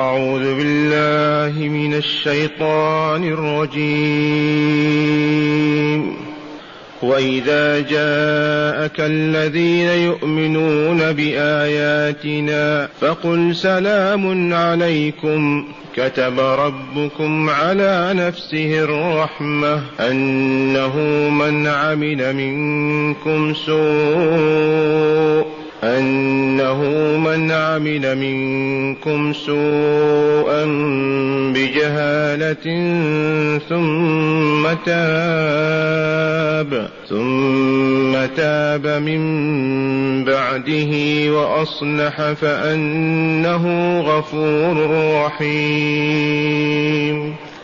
أعوذ بالله من الشيطان الرجيم. وإذا جاءك الذين يؤمنون بآياتنا فقل سلام عليكم. كتب ربكم على نفسه الرحمة أنه من عمل منكم سوء. أنه من عمل منكم سوءا بجهالة ثم تاب ثم تاب من بعده وأصلح فأنه غفور رحيم.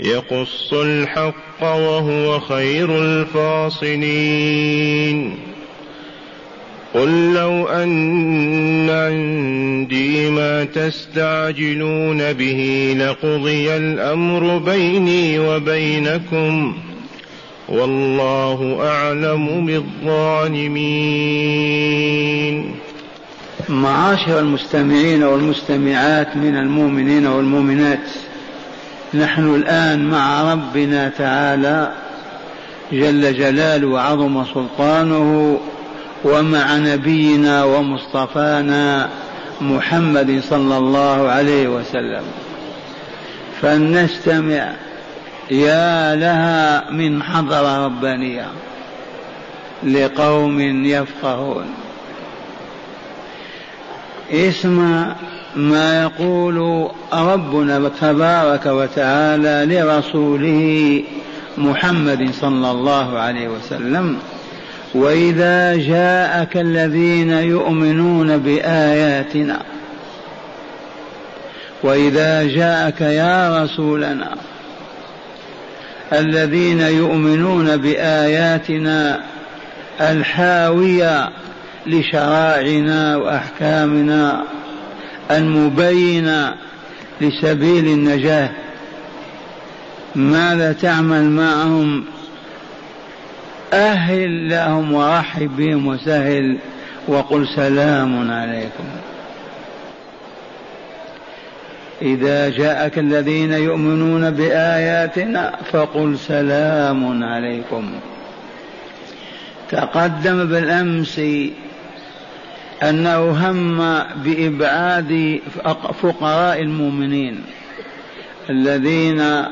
يقص الحق وهو خير الفاصلين. قل لو أن عندي ما تستعجلون به لقضي الأمر بيني وبينكم. والله أعلم بالظالمين. معاشر المستمعين والمستمعات من المؤمنين والمؤمنات نحن الآن مع ربنا تعالى جل جلاله وعظم سلطانه ومع نبينا ومصطفانا محمد صلى الله عليه وسلم. فلنستمع يا لها من حضرة ربانية لقوم يفقهون. اسمع ما يقول ربنا تبارك وتعالى لرسوله محمد صلى الله عليه وسلم وإذا جاءك الذين يؤمنون بآياتنا وإذا جاءك يا رسولنا الذين يؤمنون بآياتنا الحاوية لشرائعنا وأحكامنا المبينة لسبيل النجاة. ماذا تعمل معهم؟ أهل لهم ورحب بهم وسهل وقل سلام عليكم. إذا جاءك الذين يؤمنون بآياتنا فقل سلام عليكم. تقدم بالأمس أنه هم بإبعاد فقراء المؤمنين الذين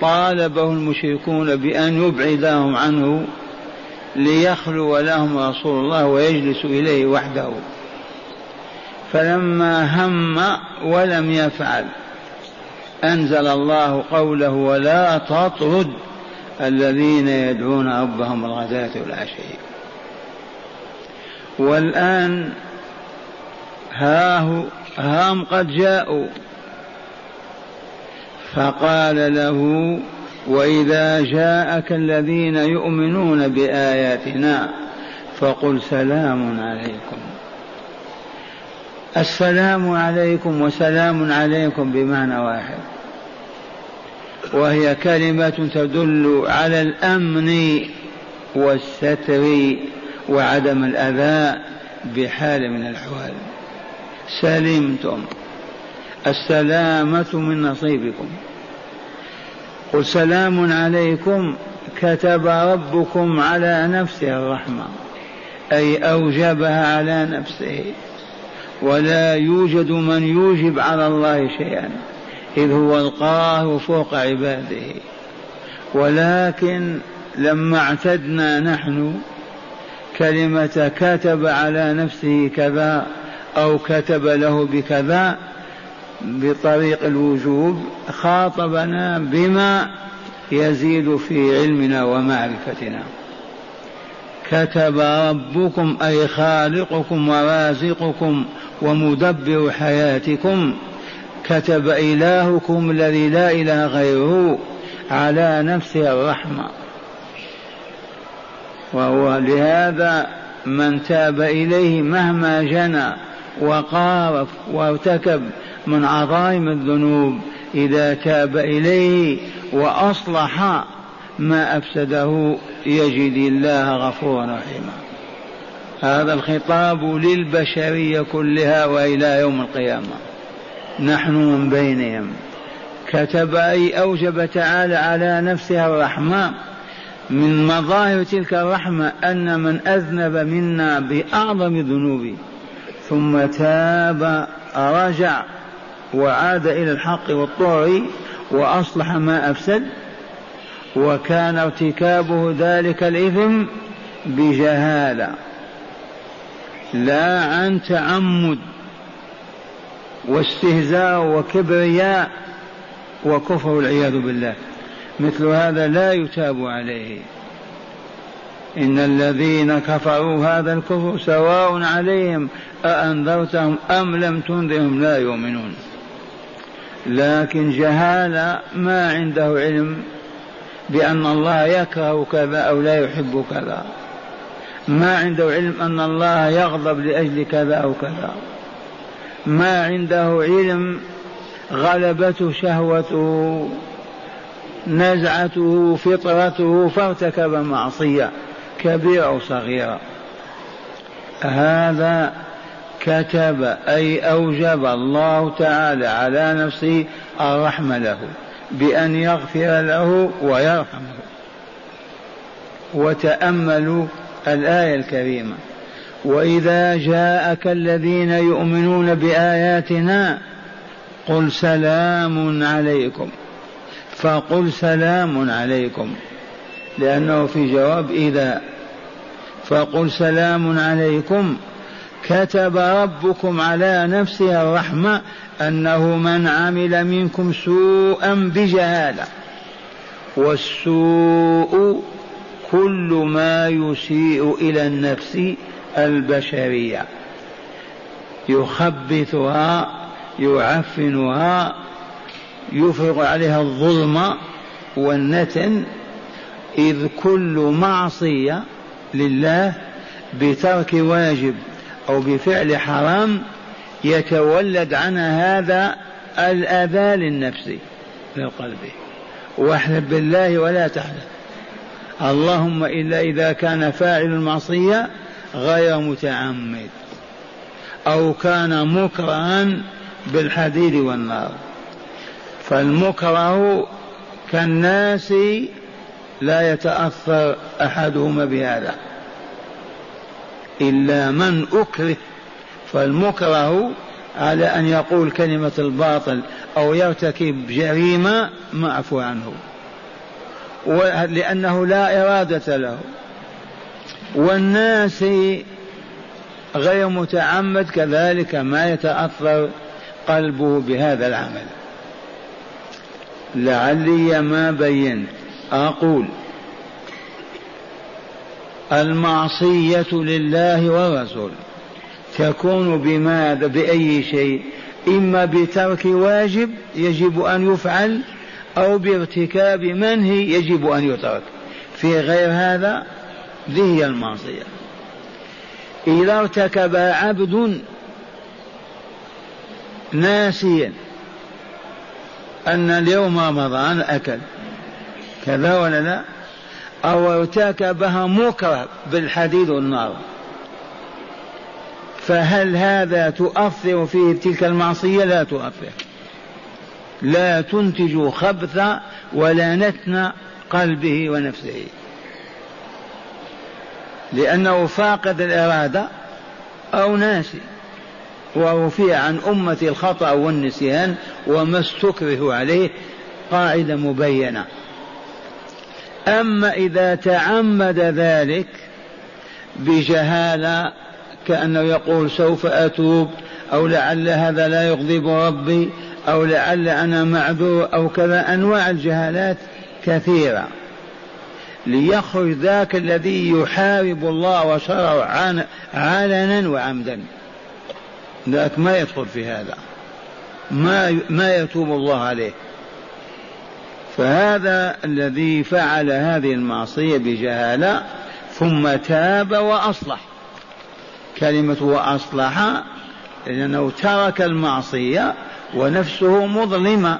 طالبه المشركون بأن يبعدهم عنه ليخلو لهم رسول الله ويجلس إليه وحده. فلما هم ولم يفعل أنزل الله قوله ولا تطرد الذين يدعون ربهم الغداة والعشي والآن ها هم قد جاءوا. فقال له وإذا جاءك الذين يؤمنون بآياتنا فقل سلام عليكم. السلام عليكم وسلام عليكم بمعنى واحد. وهي كلمة تدل على الأمن والستر وعدم الاذى بحال من الأحوال. سلمتم السلامة من نصيبكم. قل سلام عليكم كتب ربكم على نفسه الرحمة أي أوجبها على نفسه. ولا يوجد من يوجب على الله شيئا إذ هو القاهر فوق عباده. ولكن لما اعتدنا نحن كلمة كتب على نفسه كذا أو كتب له بكذا بطريق الوجوب خاطبنا بما يزيد في علمنا ومعرفتنا. كتب ربكم أي خالقكم ورازقكم ومدبر حياتكم. كتب إلهكم الذي لا إله غيره على نفسه الرحمة. وهو لهذا من تاب إليه مهما جنى وقارف وارتكب من عظائم الذنوب إذا تاب إليه وأصلح ما أفسده يجد الله غفورا رحيما. هذا الخطاب للبشرية كلها وإلى يوم القيامة. نحن من بينهم. كتب أي أوجب تعالى على نفسها الرحمة من مظاهر تلك الرحمة أن من أذنب منا بأعظم الذنوب ثم تاب رجع وعاد إلى الحق والطهر وأصلح ما أفسد وكان ارتكابه ذلك الإثم بجهالة. لا عن تعمد واستهزاء وكبرياء وكفر والعياذ بالله. مثل هذا لا يتاب عليه. إن الذين كفروا هذا الكفر سواء عليهم أأنذرتهم أم لم تنذرهم لا يؤمنون. لكن جهالة ما عنده علم بأن الله يكره كذا أو لا يحب كذا. ما عنده علم أن الله يغضب لأجل كذا أو كذا. ما عنده علم غلبته شهوته نزعته فطرته فارتكب معصية كبيرة أو صغيرة. هذا كتب أي أوجب الله تعالى على نفسه الرحمة له بأن يغفر له ويرحمه. وتأملوا الآية الكريمة. وإذا جاءك الذين يؤمنون بآياتنا قل سلام عليكم. فقل سلام عليكم لأنه في جواب إذا. فقل سلام عليكم كتب ربكم على نفسه الرحمة أنه من عمل منكم سوءا بجهالة والسوء كل ما يسيء إلى النفس البشرية. يخبثها يعفنها يفرغ عليها الظلم والنتن إذ كل معصية لله بترك واجب أو بفعل حرام يتولد عنها هذا الأذى للنفس للقلب واحلف بالله ولا تحلف. اللهم إلا إذا كان فاعل المعصية غير متعمد أو كان مكرها بالحديد والنار. فالمكره كالناس لا يتأثر أحدهما بهذا. إلا من أكره فالمكره على أن يقول كلمة الباطل أو يرتكب جريمة معفو عنه. لأنه لا إرادة له. والناس غير متعمد كذلك ما يتأثر قلبه بهذا العمل. لعلي ما بينت. أقول المعصية لله والرسول تكون بماذا بأي شيء؟ إما بترك واجب يجب أن يفعل أو بارتكاب منهي يجب أن يترك. في غير هذا ذي هي المعصية. إذا ارتكب عبد ناسيا أن اليوم رمضان أكل. كذا ولا لا؟ أو ارتكبها مكره بالحديد والنار. فهل هذا تؤثر فيه تلك المعصية؟ لا تؤثر. لا تنتج خبث ولا نتن قلبه ونفسه. لأنه فاقد الإرادة أو ناسي. ورفع عن أمة الخطأ والنسيان وما استكره عليه قاعدة مبينة. أما إذا تعمد ذلك بجهالة كأنه يقول سوف أتوب أو لعل هذا لا يغضب ربي أو لعل أنا معذور أو كذا أنواع الجهالات كثيرة. ليخرج ذاك الذي يحارب الله وشرعه علنا وعمدا. ذاك ما يدخل في هذا. ما ما يتوب الله عليه. فهذا الذي فعل هذه المعصية بجهالة ثم تاب وأصلح. كلمة وأصلح لأنه ترك المعصية ونفسه مظلمة.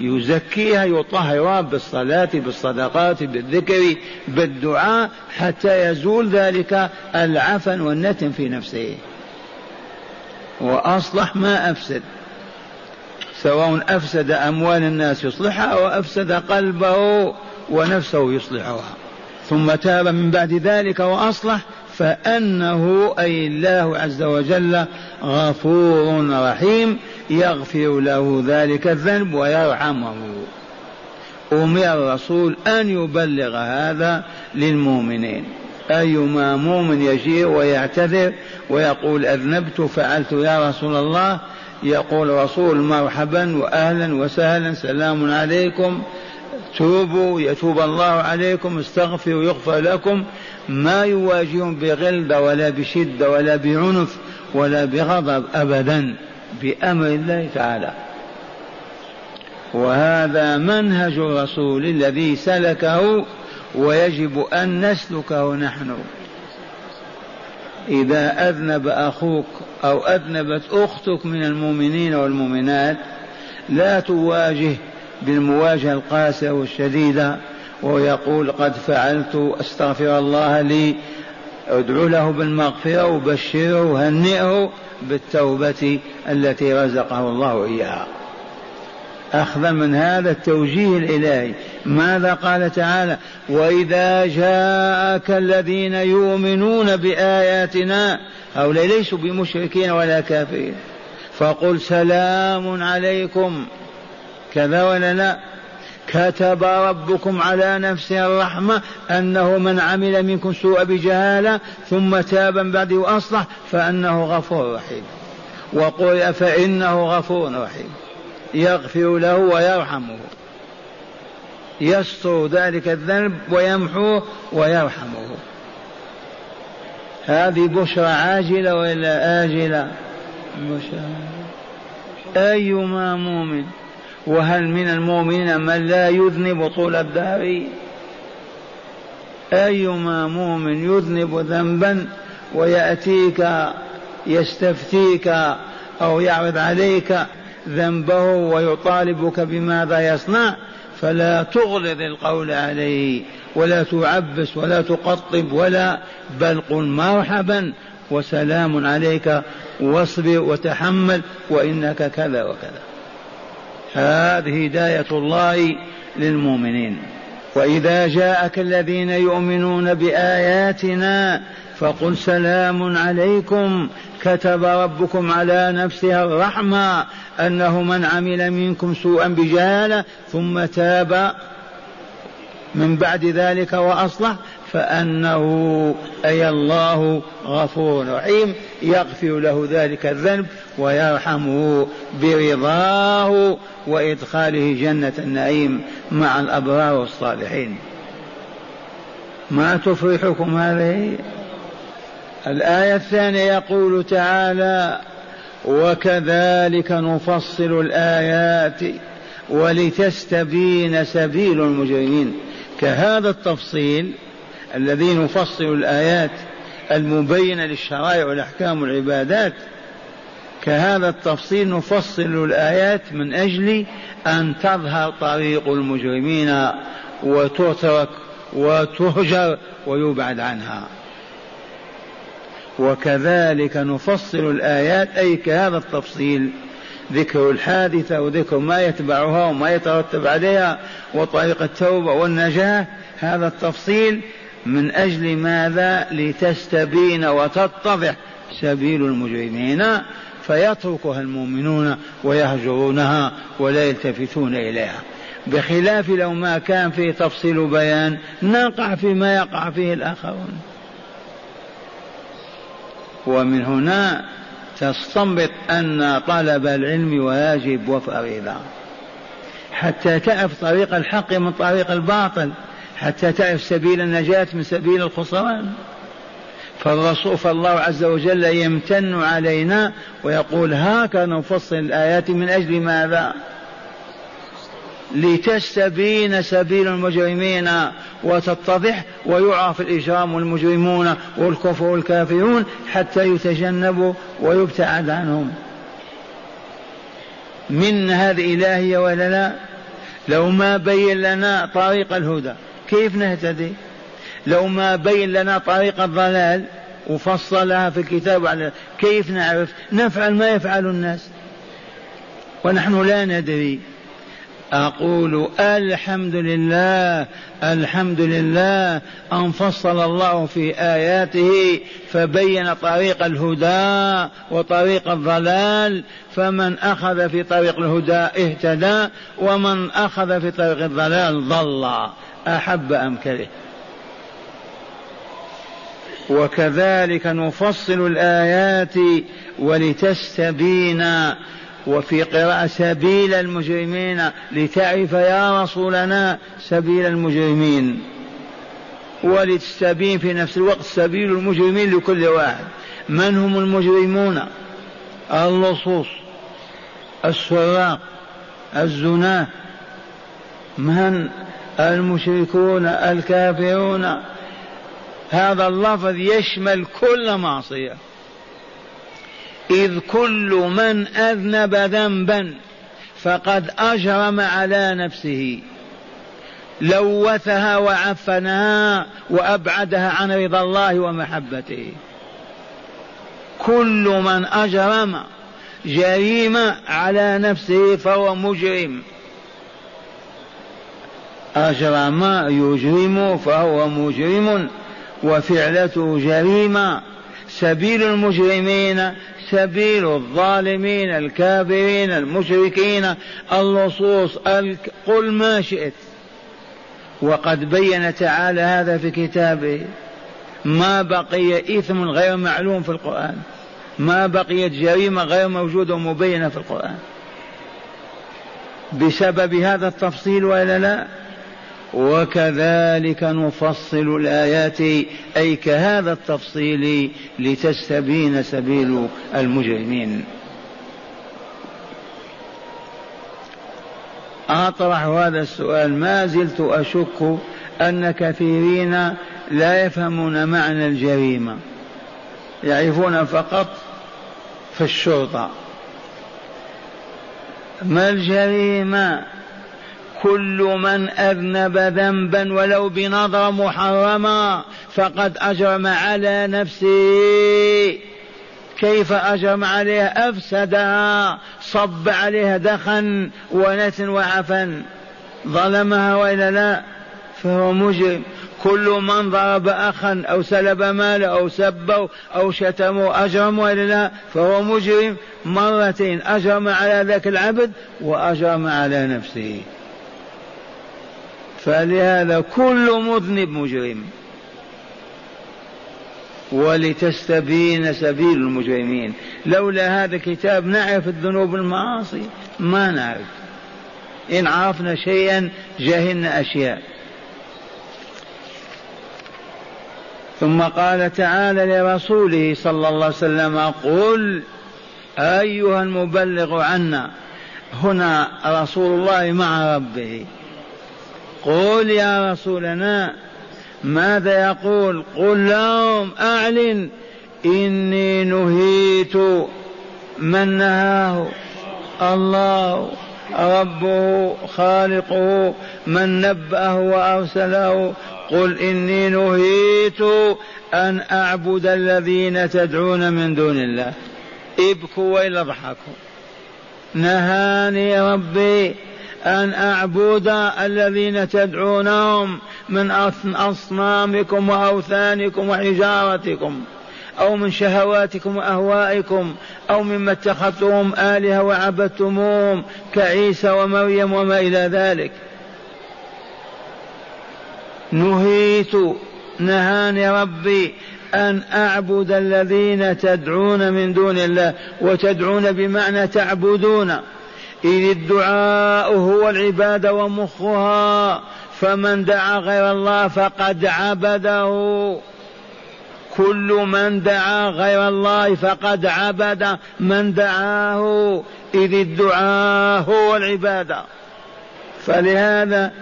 يزكيها يطهرها بالصلاة بالصدقات بالذكر بالدعاء حتى يزول ذلك العفن والنتن في نفسه. وأصلح ما أفسد. سواء أفسد أموال الناس يصلحها أو أفسد قلبه ونفسه يصلحها. ثم تاب من بعد ذلك وأصلح فأنه أي الله عز وجل غفور رحيم يغفر له ذلك الذنب ويرحمه. أمر الرسول أن يبلغ هذا للمؤمنين. أيما مؤمن يجيء ويعتذر ويقول أذنبت فعلت يا رسول الله يقول رسول مرحبا وأهلا وسهلا سلام عليكم توبوا يتوب الله عليكم استغفروا يغفر لكم. ما يواجههم بغلظة ولا بشدة ولا بعنف ولا بغضب أبدا بأمر الله تعالى. وهذا منهج الرسول الذي سلكه ويجب أن نسلكه نحن إذا أذنب أخوك أو أذنبت أختك من المؤمنين والمؤمنات لا تواجه بالمواجهة القاسية والشديدة ويقول قد فعلت أستغفر الله لي أدعو له بالمغفرة وبشره وهنئه بالتوبة التي رزقه الله إياها. أخذا من هذا التوجيه الإلهي. ماذا قال تعالى؟ وإذا جاءك الذين يؤمنون بآياتنا هؤلاء ليسوا بمشركين ولا كافرين. فقل سلام عليكم. كذا ولا لا؟ كتب ربكم على نفسه الرحمة أنه من عمل منكم سوء بجهالة ثم تاب من بعده وأصلح فأنه غفور رحيم. وقل فإنه غفور رحيم. يغفر له ويرحمه. يستر ذلك الذنب ويمحوه ويرحمه. هذه بشرى عاجلة ولا آجلة؟ بشرى. أيما مؤمن وهل من المؤمنين من لا يذنب طول الدهر؟ أيما مؤمن يذنب ذنبا ويأتيك يستفتيك أو يعرض عليك ذنبه ويطالبك بماذا يصنع فلا تغلظ القول عليه ولا تعبس ولا تقطب ولا بل قل مرحبا وسلام عليك واصبر وتحمل وإنك كذا وكذا. هذه هداية الله للمؤمنين. وإذا جاءك الذين يؤمنون بآياتنا فقل سلام عليكم. كتب ربكم على نفسه الرحمة أنه من عمل منكم سوءا بجهالة ثم تاب من بعد ذلك وأصلح فأنه أي الله غفور رحيم. يغفر له ذلك الذنب ويرحمه برضاه وإدخاله جنة النعيم مع الأبرار والصالحين ما تفرحكم هذه؟ الآية الثانية يقول تعالى وكذلك نفصل الآيات ولتستبين سبيل المجرمين. كهذا التفصيل الذي نفصل الآيات المبينة للشرائع والأحكام والعبادات كهذا التفصيل نفصل الآيات من أجل أن تظهر طريق المجرمين وتترك وتهجر ويبعد عنها. وكذلك نفصل الآيات أي كهذا التفصيل ذكر الحادثة وذكر ما يتبعها وما يترتب عليها وطريق التوبة والنجاة هذا التفصيل من أجل ماذا؟ لتستبين وتتضح سبيل المجرمين فيتركها المؤمنون ويهجرونها ولا يلتفتون إليها. بخلاف لو ما كان فيه تفصيل بيان نقع فيما يقع فيه الآخرون. ومن هنا تستنبط أن طلب العلم واجب وفريضة حتى تعرف طريق الحق من طريق الباطل حتى تعرف سبيل النجاة من سبيل الخسران فالرسول فالله عز وجل يمتن علينا ويقول هكذا نفصل الآيات من أجل ماذا؟ لتستبين سبيل المجرمين وتتضح ويعرف الإجرام والمجرمون والكفر والكافرون حتى يتجنبوا ويبتعد عنهم. من هذه إلهية ولا لا؟ لو ما بين لنا طريق الهدى. كيف نهتدي؟ لو ما بين لنا طريق الضلال وفصلها في الكتاب على كيف نعرف؟ نفعل ما يفعل الناس. ونحن لا ندري. أقول الحمد لله الحمد لله أن فصل الله في آياته فبين طريق الهدى وطريق الضلال فمن أخذ في طريق الهدى اهتدى ومن أخذ في طريق الضلال ضل. أحب أم كره. وكذلك نفصل الآيات ولتستبين وفي قراءة سبيل المجرمين لتعرف يا رسولنا سبيل المجرمين. ولتستبين في نفس الوقت سبيل المجرمين لكل واحد. من هم المجرمون؟ اللصوص السراق الزناه من المشركون الكافرون؟ هذا اللفظ يشمل كل معصية. إذ كل من أذنب ذنبا فقد أجرم على نفسه. لوثها وعفنها وأبعدها عن رضا الله ومحبته. كل من أجرم جريمة على نفسه فهو مجرم. أجرم يجرم فهو مجرم وفعلته جريمة سبيل المجرمين سبيل الظالمين الكافرين المشركين اللصوص قل ما شئت. وقد بين تعالى هذا في كتابه. ما بقي إثم غير معلوم في القرآن. ما بقيت جريمة غير موجودة ومبينة في القرآن. بسبب هذا التفصيل ولا لا؟ وكذلك نفصل الآيات أي كهذا التفصيل لتستبين سبيل المجرمين. أطرح هذا السؤال ما زلت أشك أن كثيرين لا يفهمون معنى الجريمة. يعرفون فقط في الشرطة. ما الجريمة؟ كل من أذنب ذنبا ولو بنظرة محرمة فقد أجرم على نفسه كيف أجرم عليها أفسدها صب عليها دخن ونتن وعفن ظلمها وإلا لا؟ فهو مجرم. كل من ضرب أخا أو سلب ماله أو سبه أو شتمه أجرم وإلا لا؟ فهو مجرم. مرتين أجرم على ذاك العبد وأجرم على نفسه. فلهذا كل مذنب مجرم. ولتستبين سبيل المجرمين. لولا هذا الكتاب نعرف الذنوب المعاصي ما نعرف. إن عرفنا شيئا جهلنا أشياء. ثم قال تعالى لرسوله صلى الله عليه وسلم قل أيها المبلغ عنا. هنا رسول الله مع ربه. قل يا رسولنا ماذا يقول؟ قل لهم أعلن إني نهيت من نهاه. الله ربه خالقه من نبأه وأرسله. قل إني نهيت أن أعبد الذين تدعون من دون الله. ابكوا وإلا اضحكوا نهاني ربي أن أعبد الذين تدعونهم من أصنامكم وأوثانكم وحجارتكم أو من شهواتكم وأهوائكم أو مما اتخذتم آلهة وعبدتموهم كعيسى ومريم وما إلى ذلك. نهيت نهاني ربي أن أعبد الذين تدعون من دون الله وتدعون بمعنى تعبدون. إذ الدعاء هو العبادة ومخها فمن دعا غير الله فقد عبده. كل من دعا غير الله فقد عبد من دعاه. إذ الدعاء هو العبادة فلهذا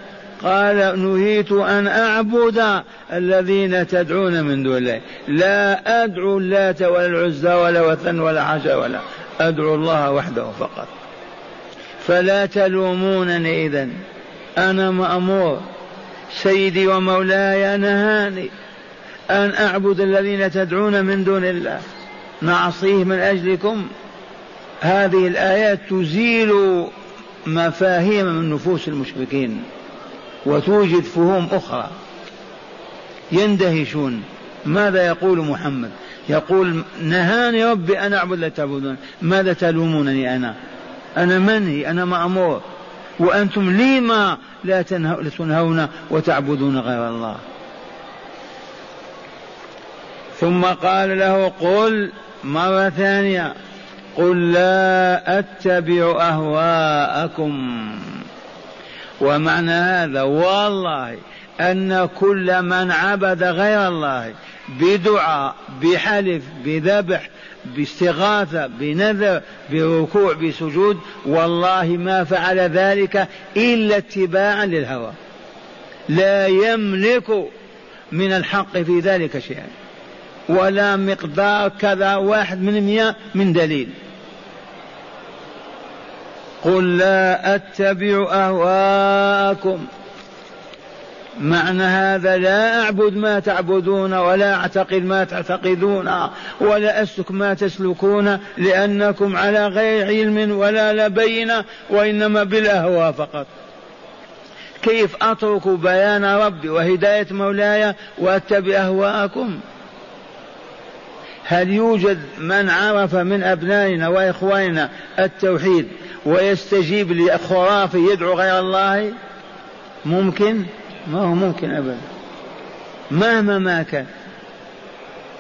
قال نهيت أن أعبد الذين تدعون من دون الله. لا أدعو اللات ولا العزى ولا وثن ولا حشا ولا أدعو الله وحده فقط. فلا تلومونني إذا. أنا مأمور. سيدي ومولاي نهاني أن أعبد الذين تدعون من دون الله. نعصيه من أجلكم. هذه الآيات تزيل مفاهيم من نفوس المشركين. وتوجد فهوم أخرى. يندهشون. ماذا يقول محمد؟ يقول نهاني ربي أن أعبد لا تعبدون. ماذا تلومونني أنا؟ أنا منهي أنا مأمور. وأنتم لما لا تنهون وتعبدون غير الله. ثم قال له قل مرة ثانية قل لا أتبع أهواءكم. ومعنى هذا والله أن كل من عبد غير الله بدعاء بحلف بذبح باستغاثة بنذر بركوع بسجود والله ما فعل ذلك إلا اتباعا للهوى. لا يملك من الحق في ذلك شيئا ولا مقدار كذا واحد من مئة من دليل. قل لا أتبع أهواءكم. معنى هذا لا أعبد ما تعبدون ولا أعتقد ما تعتقدون ولا أسلك ما تسلكون لأنكم على غير علم ولا لبينة وإنما بالأهواء فقط. كيف أترك بيان ربي وهداية مولاي وأتبع أهواءكم؟ هل يوجد من عرف من أبنائنا وإخواننا التوحيد ويستجيب لخرافي يدعو غير الله؟ ممكن. ما هو ممكن أبدا. مهما ما كان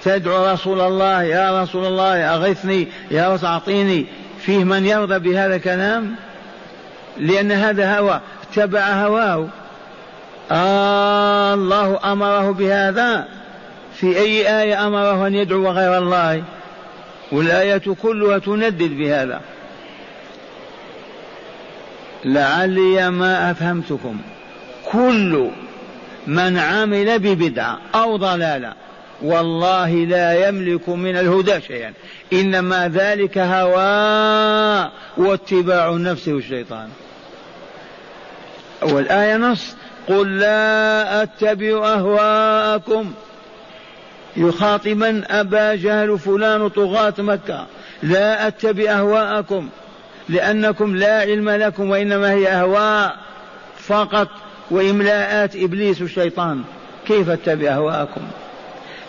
تدعو رسول الله يا رسول الله أغثني يا رسول أعطيني. فيه من يرضى بهذا الكلام؟ لأن هذا هوى. اتبع هواه. آه الله أمره بهذا. في أي آية أمره أن يدعو غير الله؟ والآية كلها تندد بهذا. لعلي ما أفهمتكم. كل من عمل ببدعة أو ضلالة والله لا يملك من الهدى شيئا. إنما ذلك هوى واتباع النفس والشيطان. والآية نص قل لا أتبع أهواءكم. يخاطبا أبا جهل فلان طغاة مكة. لا أتبع أهواءكم لأنكم لا علم لكم وإنما هي أهواء فقط. وإملاءات إبليس والشيطان كيف اتبع أهواءكم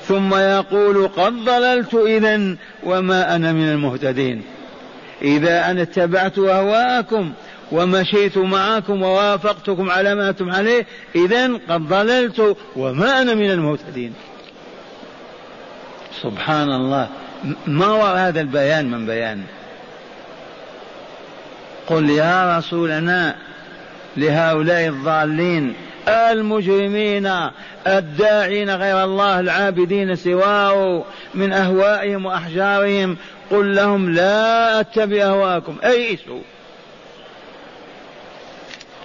ثم يقول قد ضللت إذا وما أنا من المهتدين. إذا أنا اتبعت أهواءكم ومشيت معكم ووافقتكم على ما أنتم عليه إذا قد ضللت وما أنا من المهتدين. سبحان الله. ما وراء هذا البيان من بيان؟ قل يا رسولنا لهؤلاء الضالين المجرمين الداعين غير الله العابدين سواه من أهوائهم وأحجارهم. قل لهم لا أتبع أهواءكم أيسوا.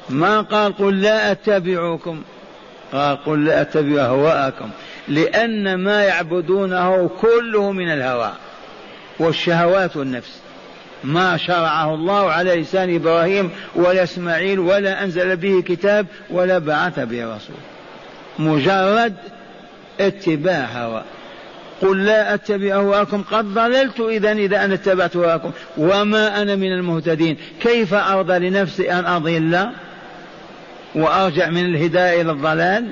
ما قال قل لا أتبعكم؟ قال قل لا أتبع أهواءكم لأن ما يعبدونه كله من الهوى والشهوات والنفس. ما شرعه الله على لسان إبراهيم ولا إسماعيل ولا أنزل به كتاب ولا بعث به رسول. مجرد اتباع هوى. قل لا أتبع هواكم قد ضللت اذا إذا أنا اتبعت هواكم. وما أنا من المهتدين. كيف أرضى لنفسي أن أضل وأرجع من الهداية إلى الضلال؟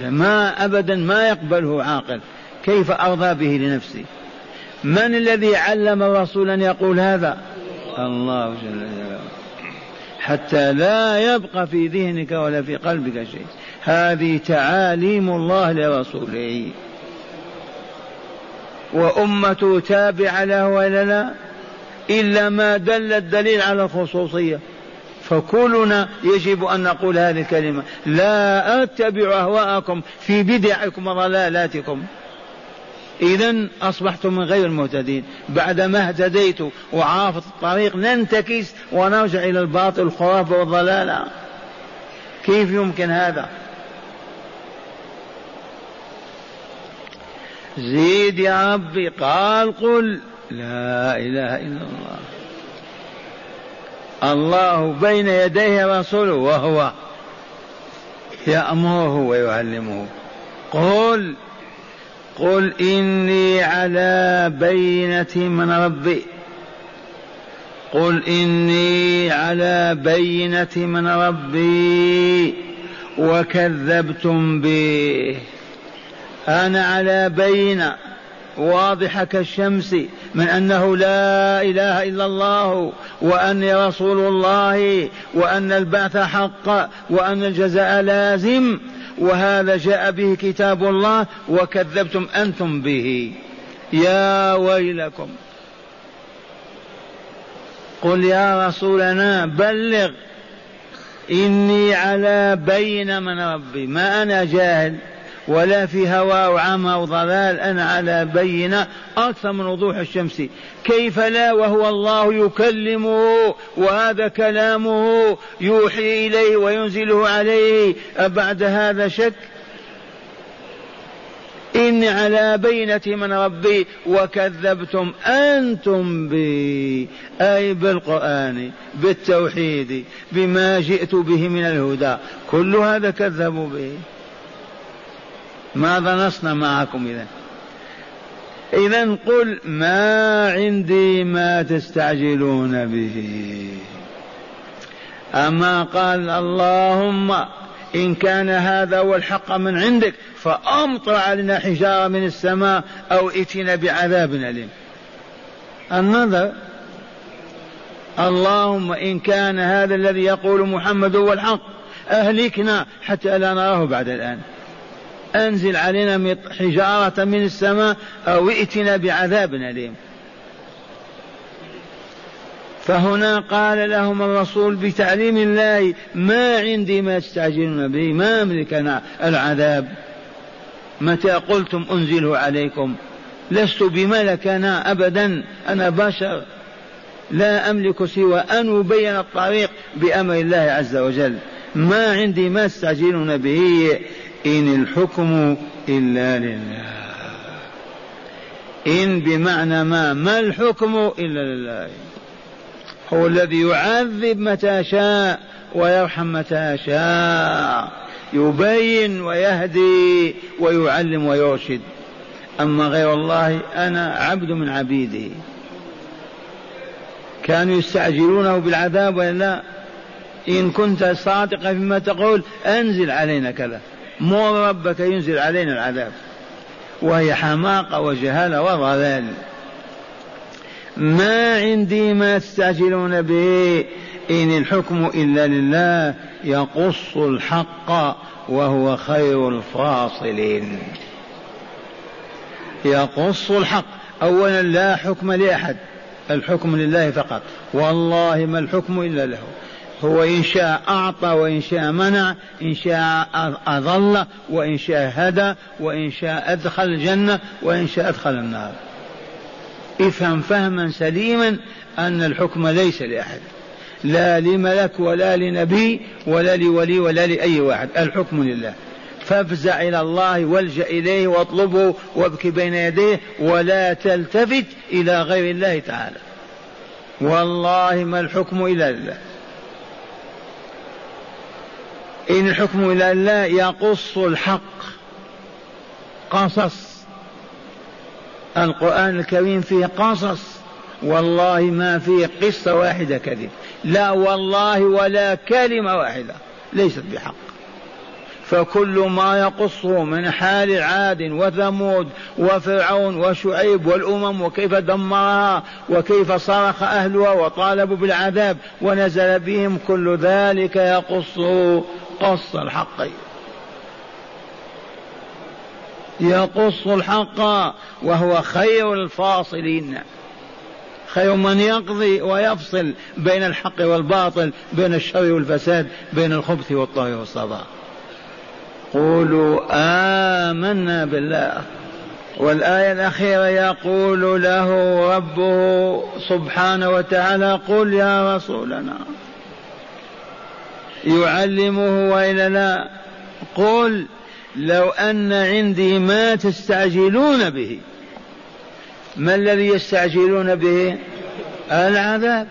ما ابدا ما يقبله عاقل. كيف أرضى به لنفسي؟ من الذي علم الرسول أن يقول هذا؟ الله جل جلاله. حتى لا يبقى في ذهنك ولا في قلبك شيء. هذه تعاليم الله لرسوله. وأمته تابعة له ولا لا؟ إلا ما دل الدليل على الخصوصية. فكلنا يجب أن نقول هذه الكلمة. لا أتبع أهواءكم في بدعكم وضلالاتكم. إذا أصبحتم من غير المهتدين بعدما اهتديت وعرفت الطريق ننتكس ونرجع إلى الباطل الخرافة والضلالة كيف يمكن هذا؟ زيد يا ربي قال قل لا إله إلا الله. الله بين يديه رسوله وهو يأمره ويعلمه. قل قل إني على بينة من ربي. قل إني على بينة من ربي وكذبتم به. أنا على بينة. واضحة كالشمس من أنه لا إله إلا الله وأني رسول الله وأن البعث حق وأن الجزاء لازم وهذا جاء به كتاب الله وكذبتم أنتم به. يا ويلكم. قل يا رسولنا بلغ إني على بين من ربي. ما أنا جاهل. ولا في هوى وعمى وضلال أنا على بينة. أكثر من وضوح الشمس. كيف لا؟ وهو الله يكلمه وهذا كلامه يوحي إليه وينزله عليه. أبعد هذا شك؟ إني على بينة من ربي وكذبتم أنتم بي. أي بالقرآن بالتوحيد بما جئت به من الهدى. كل هذا كذبوا به. ماذا نصنع معكم إذا إذا قل ما عندي ما تستعجلون به. أما قال اللهم إن كان هذا هو الحق من عندك فأمطر علينا حجارة من السماء أو ائتنا بعذاب أليم. النظر. اللهم إن كان هذا الذي يقول محمد هو الحق أهلكنا حتى لا نراه بعد الآن. أنزل علينا حجارة من السماء أو ائتنا بعذاب أليم. فهنا قال لهم الرسول بتعليم الله ما عندي ما تستعجلون به ما أملك العذاب. متى قلتم أنزله عليكم؟ لست بملك أنا أبدا أنا بشر. لا أملك سوى أن أبين الطريق بأمر الله عز وجل. ما عندي ما تستعجلون به. إن الحكم إلا لله. إن بمعنى ما ما الحكم إلا لله؟ هو الذي يعذب متى شاء ويرحم متى شاء يبين ويهدي ويعلم ويرشد. أما غير الله أنا عبد من عبيده كانوا يستعجلونه بالعذاب ولا لا؟ إن كنت صادقا فيما تقول أنزل علينا كذا. مر ربك ينزل علينا العذاب. وهي حماقة وجهالة وضلال. ما عندي ما تستعجلون به. إن الحكم إلا لله يقص الحق وهو خير الفاصلين. يقص الحق. أولا لا حكم لأحد. الحكم لله فقط. والله ما الحكم إلا له. هو إن شاء أعطى وإن شاء منع إن شاء أضل وإن شاء هدى وإن شاء أدخل الجنة وإن شاء أدخل النار. افهم فهما سليما أن الحكم ليس لأحد. لا لملك ولا لنبي ولا لولي ولا لأي واحد. الحكم لله. فافزع إلى الله والجأ إليه واطلبه وابكي بين يديه ولا تلتفت إلى غير الله تعالى. والله ما الحكم إلا لله. إن الحكم إلا لله يقص الحق. قصص. القرآن الكريم فيه قصص. والله ما فيه قصة واحدة كذب. لا والله ولا كلمة واحدة. ليست بحق. فكل ما يقصه من حال عاد وثمود وفرعون وشعيب والأمم وكيف دمرها وكيف صرخ أهلها وطالبوا بالعذاب ونزل بهم كل ذلك يقصه. قص الحق. يقص الحق وهو خير الفاصلين. خير من يقضي ويفصل بين الحق والباطل بين الشر والفساد بين الخبث والطهر والصفاء قولوا آمنا بالله. والآية الأخيرة يقول له ربه سبحانه وتعالى قل يا رسولنا. يعلمه وإلا لا؟ قل لو أن عندي ما تستعجلون به. ما الذي يستعجلون به؟ العذاب.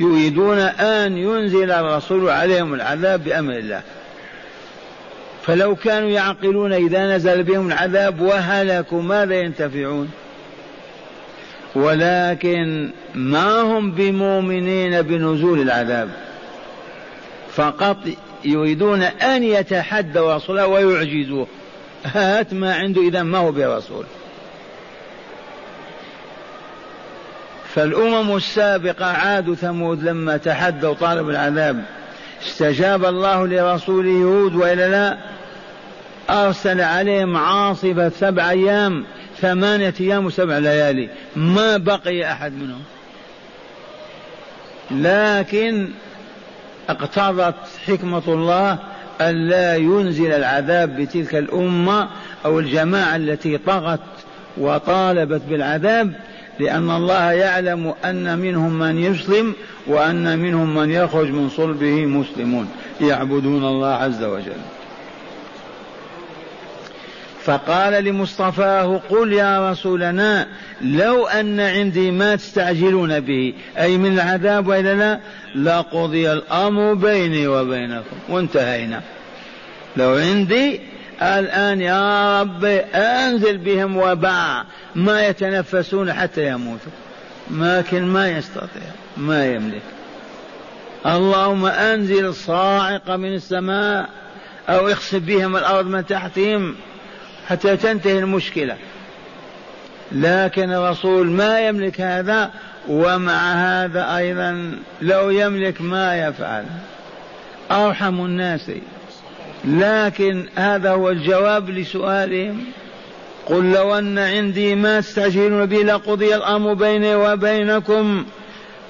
يريدون أن ينزل الرسول عليهم العذاب بأمر الله. فلو كانوا يعقلون إذا نزل بهم العذاب وهلكوا ماذا ينتفعون؟ ولكن ما هم بمؤمنين بنزول العذاب؟ فقط يريدون أن يتحدوا رسوله ويعجزوه. هات ما عنده إذا ما هو برسول. فالأمم السابقة عاد ثمود لما تحدوا طالب العذاب استجاب الله لرسوله هود وإلا لا؟ أرسل عليهم عاصفة سبع أيام ثمانية أيام وسبع ليالي. ما بقي أحد منهم. لكن اقتضت حكمة الله ألا ينزل العذاب بتلك الأمة أو الجماعة التي طغت وطالبت بالعذاب لأن الله يعلم أن منهم من يسلم وأن منهم من يخرج من صلبه مسلمون. يعبدون الله عز وجل. فقال لمصطفاه قل يا رسولنا لو أن عندي ما تستعجلون به أي من العذاب وإلا لا لقضي الأمر بيني وبينكم وانتهينا. لو عندي الآن يا رب أنزل بهم وباء ما يتنفسون حتى يموتوا لكن ما يستطيع ما يملك. اللهم أنزل صاعقة من السماء أو اخسف بهم الأرض من تحتهم. حتى تنتهي المشكلة. لكن الرسول ما يملك هذا ومع هذا أيضا لو يملك ما يفعل. أرحم الناس. لكن هذا هو الجواب لسؤالهم. قل لو أن عندي ما تستعجلون به لقضي الأمر بيني وبينكم.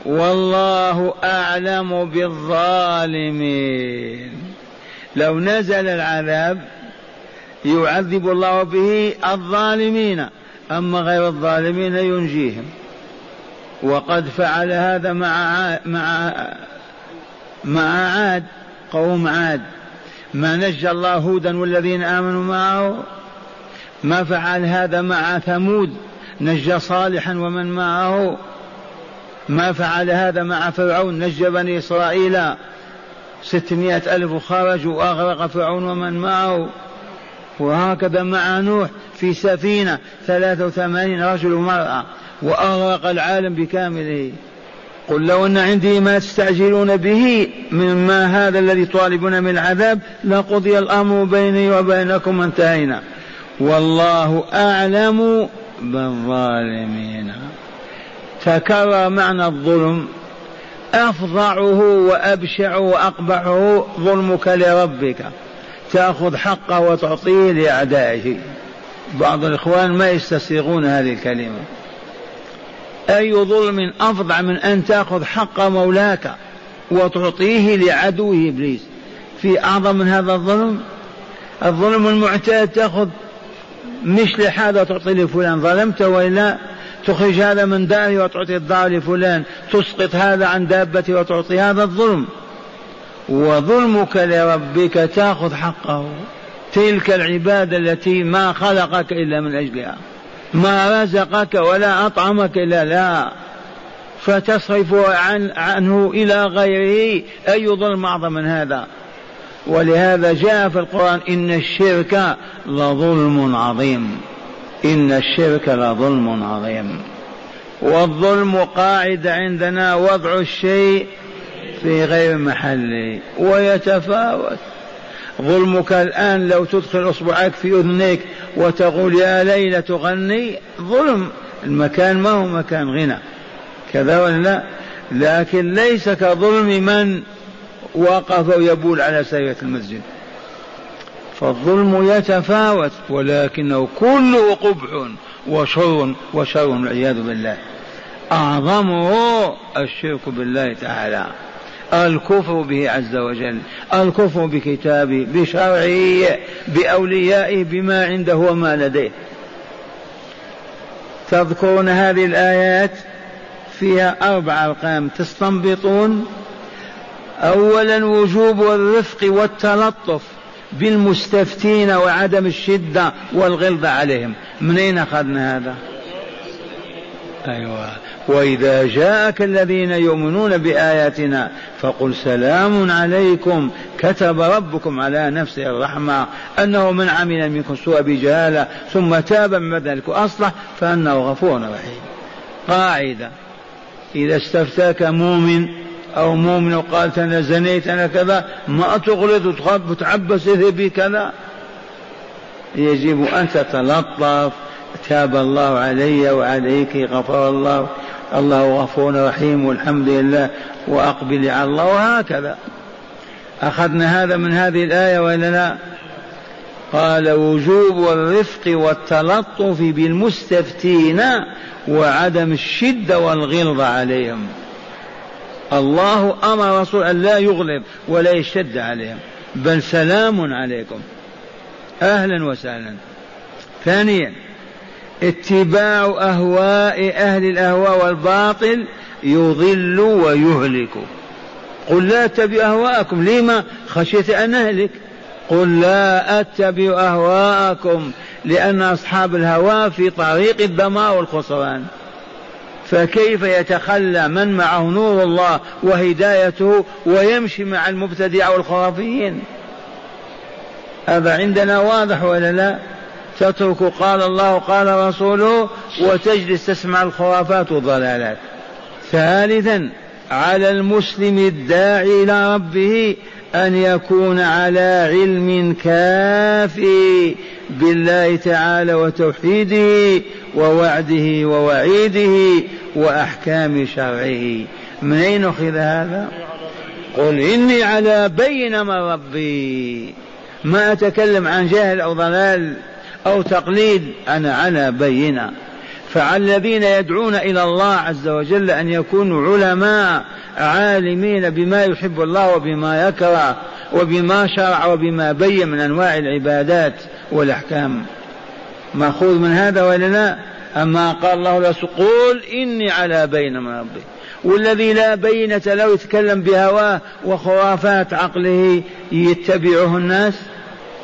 والله أعلم بالظالمين. لو نزل العذاب يعذب الله به الظالمين أما غير الظالمين ينجيهم. وقد فعل هذا مع مع مع عاد قوم عاد. ما نجى الله هودا والذين آمنوا معه؟ ما فعل هذا مع ثمود. نجى صالحا ومن معه؟ ما فعل هذا مع فرعون. نجى بني إسرائيل. ستمائة ألف وخرجوا وأغرق فرعون ومن معه. وهكذا مع نوح في سفينة ثلاثة وثمانين رجل ومرأة وأغرق العالم بكامله. قل لو أن عندي ما تستعجلون به مما هذا الذي طالبون من العذاب لقضي الأمر بيني وبينكم انتهينا والله أعلم بالظالمين. تكرر معنى الظلم. أفظعه وأبشع وأقبحه ظلمك لربك. تأخذ حقه وتعطيه لأعدائه. بعض الإخوان ما يستسيغون هذه الكلمة. أي ظلم أفظع من أن تأخذ حق مولاك وتعطيه لعدوه إبليس. في أعظم من هذا الظلم؟ الظلم المعتاد تأخذ مش لحاجة تعطي لفلان. ظلمت وإلا تخرج هذا من داره وتعطي الدار لفلان. تسقط هذا عن دابته وتعطي هذا الظلم. وظلمك لربك تاخذ حقه. تلك العبادة التي ما خلقك إلا من أجلها. ما رزقك ولا أطعمك إلا لا فتصرف عن عنه إلى غيره. أي ظلم أعظم من هذا؟ ولهذا جاء في القرآن إن الشرك لظلم عظيم. إن الشرك لظلم عظيم. والظلم قاعدة عندنا وضع الشيء في غير محله ويتفاوت. ظلمك الآن لو تدخل إصبعك في أذنيك وتقول يا ليلى تغني ظلم. المكان ما هو مكان غنى. كذا ولا لا؟ لكن ليس كظلم من وقف يبول على سيرة المسجد. فالظلم يتفاوت ولكنه كله قبح وشر وشر والعياذ بالله. أعظمه الشرك بالله تعالى. الكفر به عز وجل الكفر بكتابه بشرعه بأوليائه بما عنده وما لديه. تذكرون هذه الآيات؟ فيها أربع أرقام. تستنبطون أولا وجوب الرفق والتلطف بالمستفتين وعدم الشدة والغلظة عليهم. منين أخذنا هذا؟ أيوة. وإذا جاءك الذين يؤمنون بآياتنا فقل سلام عليكم كتب ربكم على نفسه الرحمة أنه من عمل منكم سوء بجهالة ثم تاب من ذلك أصلح فأنه غفور رحيم. قاعدة. إذا استفتاك مؤمن أو مؤمن وقالت أنا زنيت أنا كذا ما تغلط وتعبس بكذا يجب أن تتلطف. تاب الله علي وعليك غفر الله. الله غفور رحيم والحمد لله وأقبل على الله وهكذا. أخذنا هذا من هذه الآية وإلا لا؟ قال وجوب الرفق والتلطف بالمستفتين وعدم الشدة والغلظة عليهم. الله أمر رسول أن لا يغلب ولا يشد عليهم. بل سلام عليكم. أهلا وسهلا. ثانيا اتباع أهواء أهل الأهواء والباطل يضل ويهلك. قل لا أتبع أهواءكم. لما؟ خشيت أن أهلك. قل لا أتبع أهواءكم لأن أصحاب الهوى في طريق الدمار والخسران. فكيف يتخلى من معه نور الله وهدايته ويمشي مع المبتدع والخرافيين؟ هذا عندنا واضح ولا لا؟ تترك قال الله قال رسوله وتجلس تسمع الخرافات والضلالات. ثالثا على المسلم الداعي إلى ربه أن يكون على علم كافي بالله تعالى وتوحيده ووعده ووعيده وأحكام شرعه. من أين أخذ هذا؟ قل إني على بين من ربي. ما أتكلم عن جهل أو ضلال. أو تقليد أنا على بينة. فعلى الذين يدعون إلى الله عز وجل أن يكونوا علماء عالمين بما يحب الله وبما يكره وبما شرع وبما بين من أنواع العبادات والأحكام. مأخوذ من هذا ولا لا؟ أما قال الله لا قول إني على بين من ربي. والذي لا بينة له يتكلم بهواه وخرافات عقله يتبعه الناس؟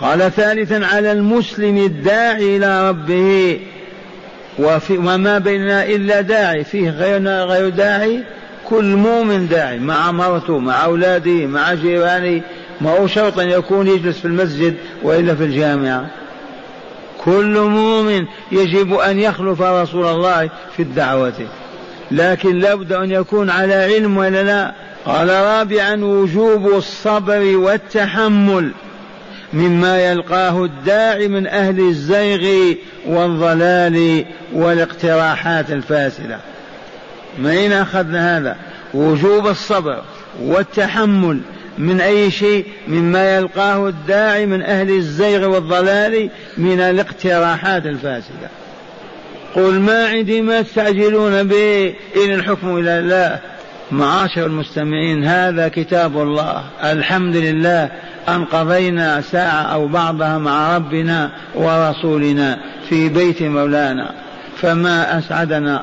قال ثالثا على المسلم الداعي إلى ربه وفي وما بيننا إلا داعي فيه غيرنا غير داعي كل مؤمن داعي مع مرته مع أولاده مع جيرانه ما هو شرط أن يكون يجلس في المسجد وإلا في الجامعة كل مؤمن يجب أن يخلف رسول الله في الدعوة لكن لابد أن يكون على علم ولا لا؟ قال رابعا وجوب الصبر والتحمل. مما يلقاه الداعي من أهل الزيغ والضلال والاقتراحات الفاسدة. من أين أخذنا هذا؟ وجوب الصبر والتحمل من أي شيء مما يلقاه الداعي من أهل الزيغ والضلال من الاقتراحات الفاسدة. قل ما عندي ما تستعجلون به؟ إن الحكم إلى الله. معاشر المستمعين هذا كتاب الله. الحمد لله. أن قضينا ساعة أو بعضها مع ربنا ورسولنا في بيت مولانا فما أسعدنا.